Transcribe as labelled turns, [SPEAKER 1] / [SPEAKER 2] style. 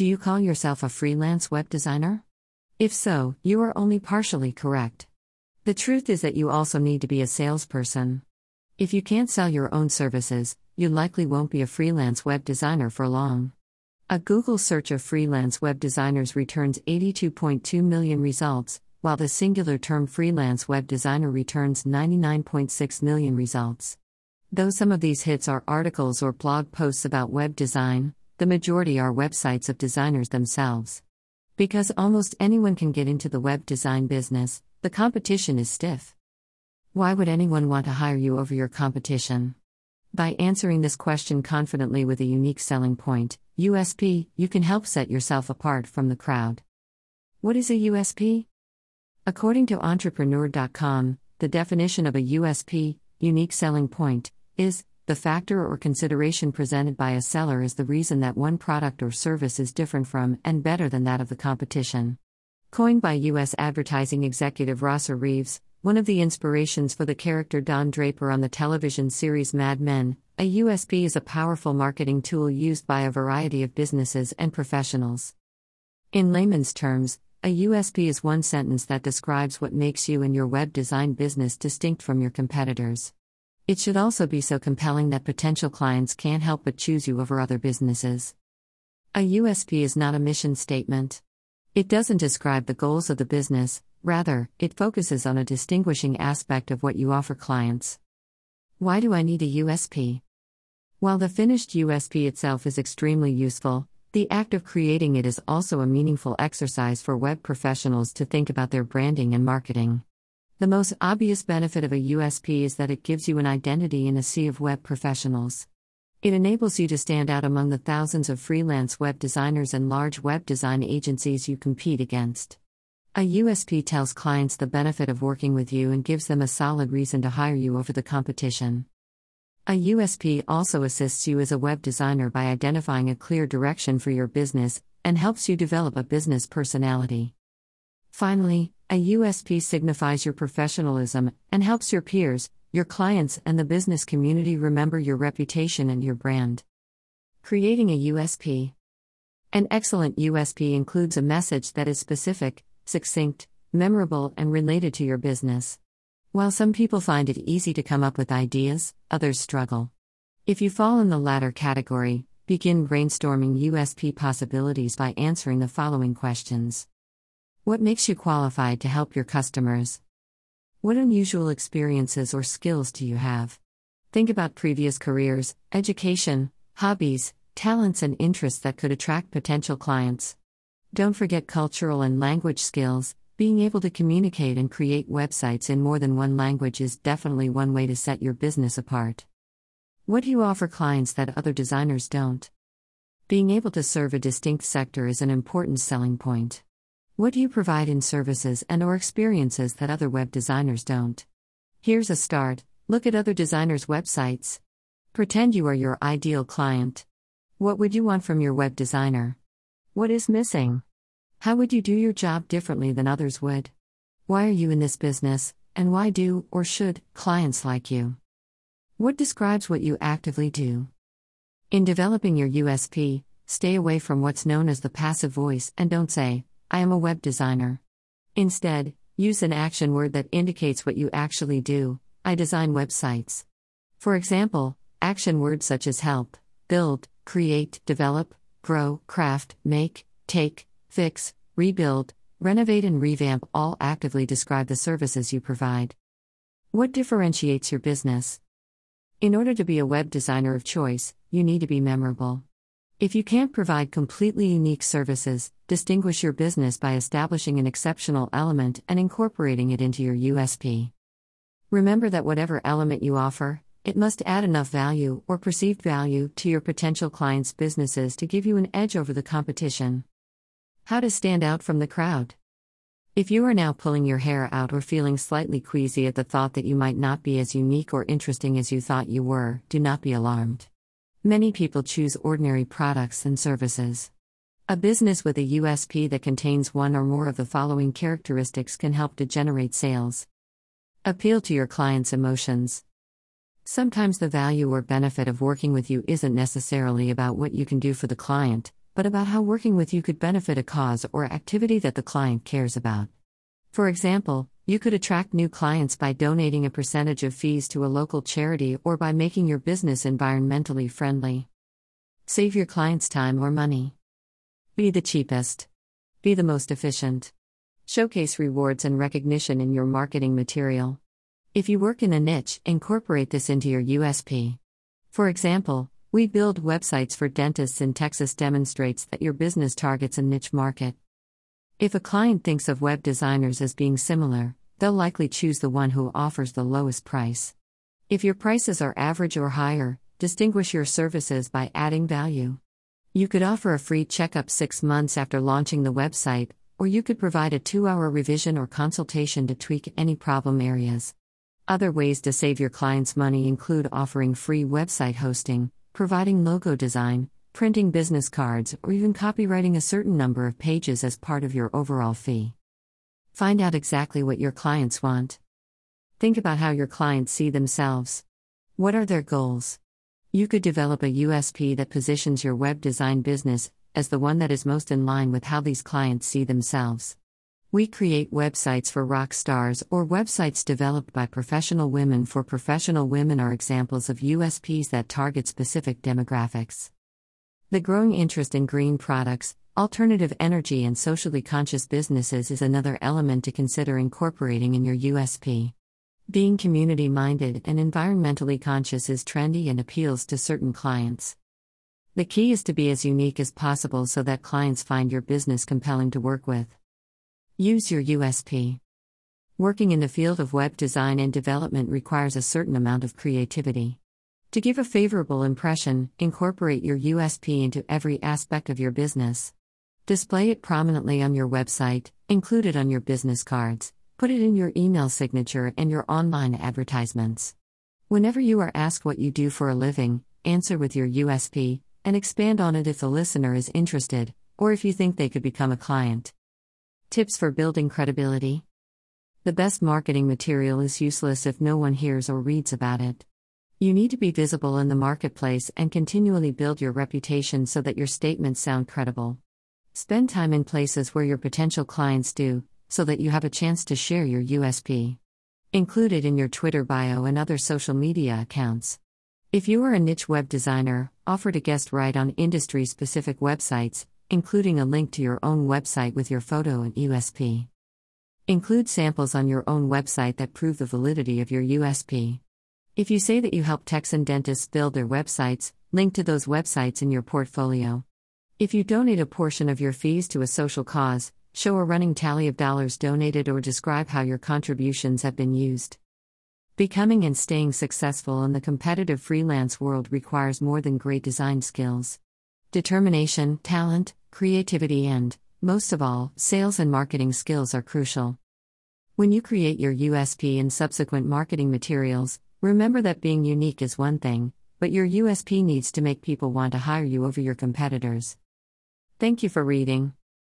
[SPEAKER 1] Do you call yourself a freelance web designer? If so, you are only partially correct. The truth is that you also need to be a salesperson. If you can't sell your own services, you likely won't be a freelance web designer for long. A Google search of freelance web designers returns 82.2 million results, while the singular term freelance web designer returns 99.6 million results. Though some of these hits are articles or blog posts about web design, the majority are websites of designers themselves. Because almost anyone can get into the web design business, the competition is stiff. Why would anyone want to hire you over your competition? By answering this question confidently with a unique selling point, USP, you can help set yourself apart from the crowd. What is a USP? According to entrepreneur.com, the definition of a USP, unique selling point, is the factor or consideration presented by a seller is the reason that one product or service is different from and better than that of the competition. Coined by U.S. advertising executive Rosser Reeves, one of the inspirations for the character Don Draper on the television series Mad Men, a USP is a powerful marketing tool used by a variety of businesses and professionals. In layman's terms, a USP is one sentence that describes what makes you and your web design business distinct from your competitors. It should also be so compelling that potential clients can't help but choose you over other businesses. A USP is not a mission statement. It doesn't describe the goals of the business, rather, it focuses on a distinguishing aspect of what you offer clients. Why do I need a USP? While the finished USP itself is extremely useful, the act of creating it is also a meaningful exercise for web professionals to think about their branding and marketing. The most obvious benefit of a USP is that it gives you an identity in a sea of web professionals. It enables you to stand out among the thousands of freelance web designers and large web design agencies you compete against. A USP tells clients the benefit of working with you and gives them a solid reason to hire you over the competition. A USP also assists you as a web designer by identifying a clear direction for your business and helps you develop a business personality. Finally, a USP signifies your professionalism and helps your peers, your clients, and the business community remember your reputation and your brand. Creating a USP. An excellent USP includes a message that is specific, succinct, memorable, and related to your business. While some people find it easy to come up with ideas, others struggle. If you fall in the latter category, begin brainstorming USP possibilities by answering the following questions. What makes you qualified to help your customers? What unusual experiences or skills do you have? Think about previous careers, education, hobbies, talents, and interests that could attract potential clients. Don't forget cultural and language skills. Being able to communicate and create websites in more than one language is definitely one way to set your business apart. What do you offer clients that other designers don't? Being able to serve a distinct sector is an important selling point. What do you provide in services and or experiences that other web designers don't? Here's a start. Look at other designers' websites. Pretend you are your ideal client. What would you want from your web designer? What is missing? How would you do your job differently than others would? Why are you in this business, and why do, or should, clients like you? What describes what you actively do? In developing your USP, stay away from what's known as the passive voice and don't say, I am a web designer. Instead, use an action word that indicates what you actually do. I design websites. For example, action words such as help, build, create, develop, grow, craft, make, take, fix, rebuild, renovate, and revamp all actively describe the services you provide. What differentiates your business? In order to be a web designer of choice, you need to be memorable. If you can't provide completely unique services, distinguish your business by establishing an exceptional element and incorporating it into your USP. Remember that whatever element you offer, it must add enough value or perceived value to your potential clients' businesses to give you an edge over the competition. How to stand out from the crowd. If you are now pulling your hair out or feeling slightly queasy at the thought that you might not be as unique or interesting as you thought you were, do not be alarmed. Many people choose ordinary products and services. A business with a USP that contains one or more of the following characteristics can help to generate sales. Appeal to your client's emotions. Sometimes the value or benefit of working with you isn't necessarily about what you can do for the client, but about how working with you could benefit a cause or activity that the client cares about. For example, you could attract new clients by donating a percentage of fees to a local charity or by making your business environmentally friendly. Save your clients time or money. Be the cheapest. Be the most efficient. Showcase rewards and recognition in your marketing material. If you work in a niche, incorporate this into your USP. For example, we build websites for dentists in Texas demonstrates that your business targets a niche market. If a client thinks of web designers as being similar, they'll likely choose the one who offers the lowest price. If your prices are average or higher, distinguish your services by adding value. You could offer a free checkup six months after launching the website, or you could provide a two hour revision or consultation to tweak any problem areas. Other ways to save your clients money include offering free website hosting, providing logo design, printing business cards, or even copywriting a certain number of pages as part of your overall fee. Find out exactly what your clients want. Think about how your clients see themselves. What are their goals? You could develop a USP that positions your web design business as the one that is most in line with how these clients see themselves. We create websites for rock stars or websites developed by professional women for professional women are examples of USPs that target specific demographics. The growing interest in green products, alternative energy, and socially conscious businesses is another element to consider incorporating in your USP. Being community minded and environmentally conscious is trendy and appeals to certain clients. The key is to be as unique as possible so that clients find your business compelling to work with. Use your USP. Working in the field of web design and development requires a certain amount of creativity. To give a favorable impression, incorporate your USP into every aspect of your business. Display it prominently on your website, include it on your business cards, Put it in your email signature and your online advertisements. Whenever you are asked what you do for a living, answer with your USP and expand on it if the listener is interested or if you think they could become a client. Tips for building credibility The best marketing material is useless if no one hears or reads about it. You need to be visible in the marketplace and continually build your reputation so that your statements sound credible. Spend time in places where your potential clients do, so that you have a chance to share your USP. Include it in your Twitter bio and other social media accounts. If you are a niche web designer, offer to guest write on industry specific websites, including a link to your own website with your photo and USP. Include samples on your own website that prove the validity of your USP. If you say that you help Texan dentists build their websites, link to those websites in your portfolio. If you donate a portion of your fees to a social cause, show a running tally of dollars donated, or describe how your contributions have been used. Becoming and staying successful in the competitive freelance world requires more than great design skills. Determination, talent, creativity, and, most of all, sales and marketing skills are crucial. When you create your USP and subsequent marketing materials, remember that being unique is one thing, but your USP needs to make people want to hire you over your competitors. Thank you for reading.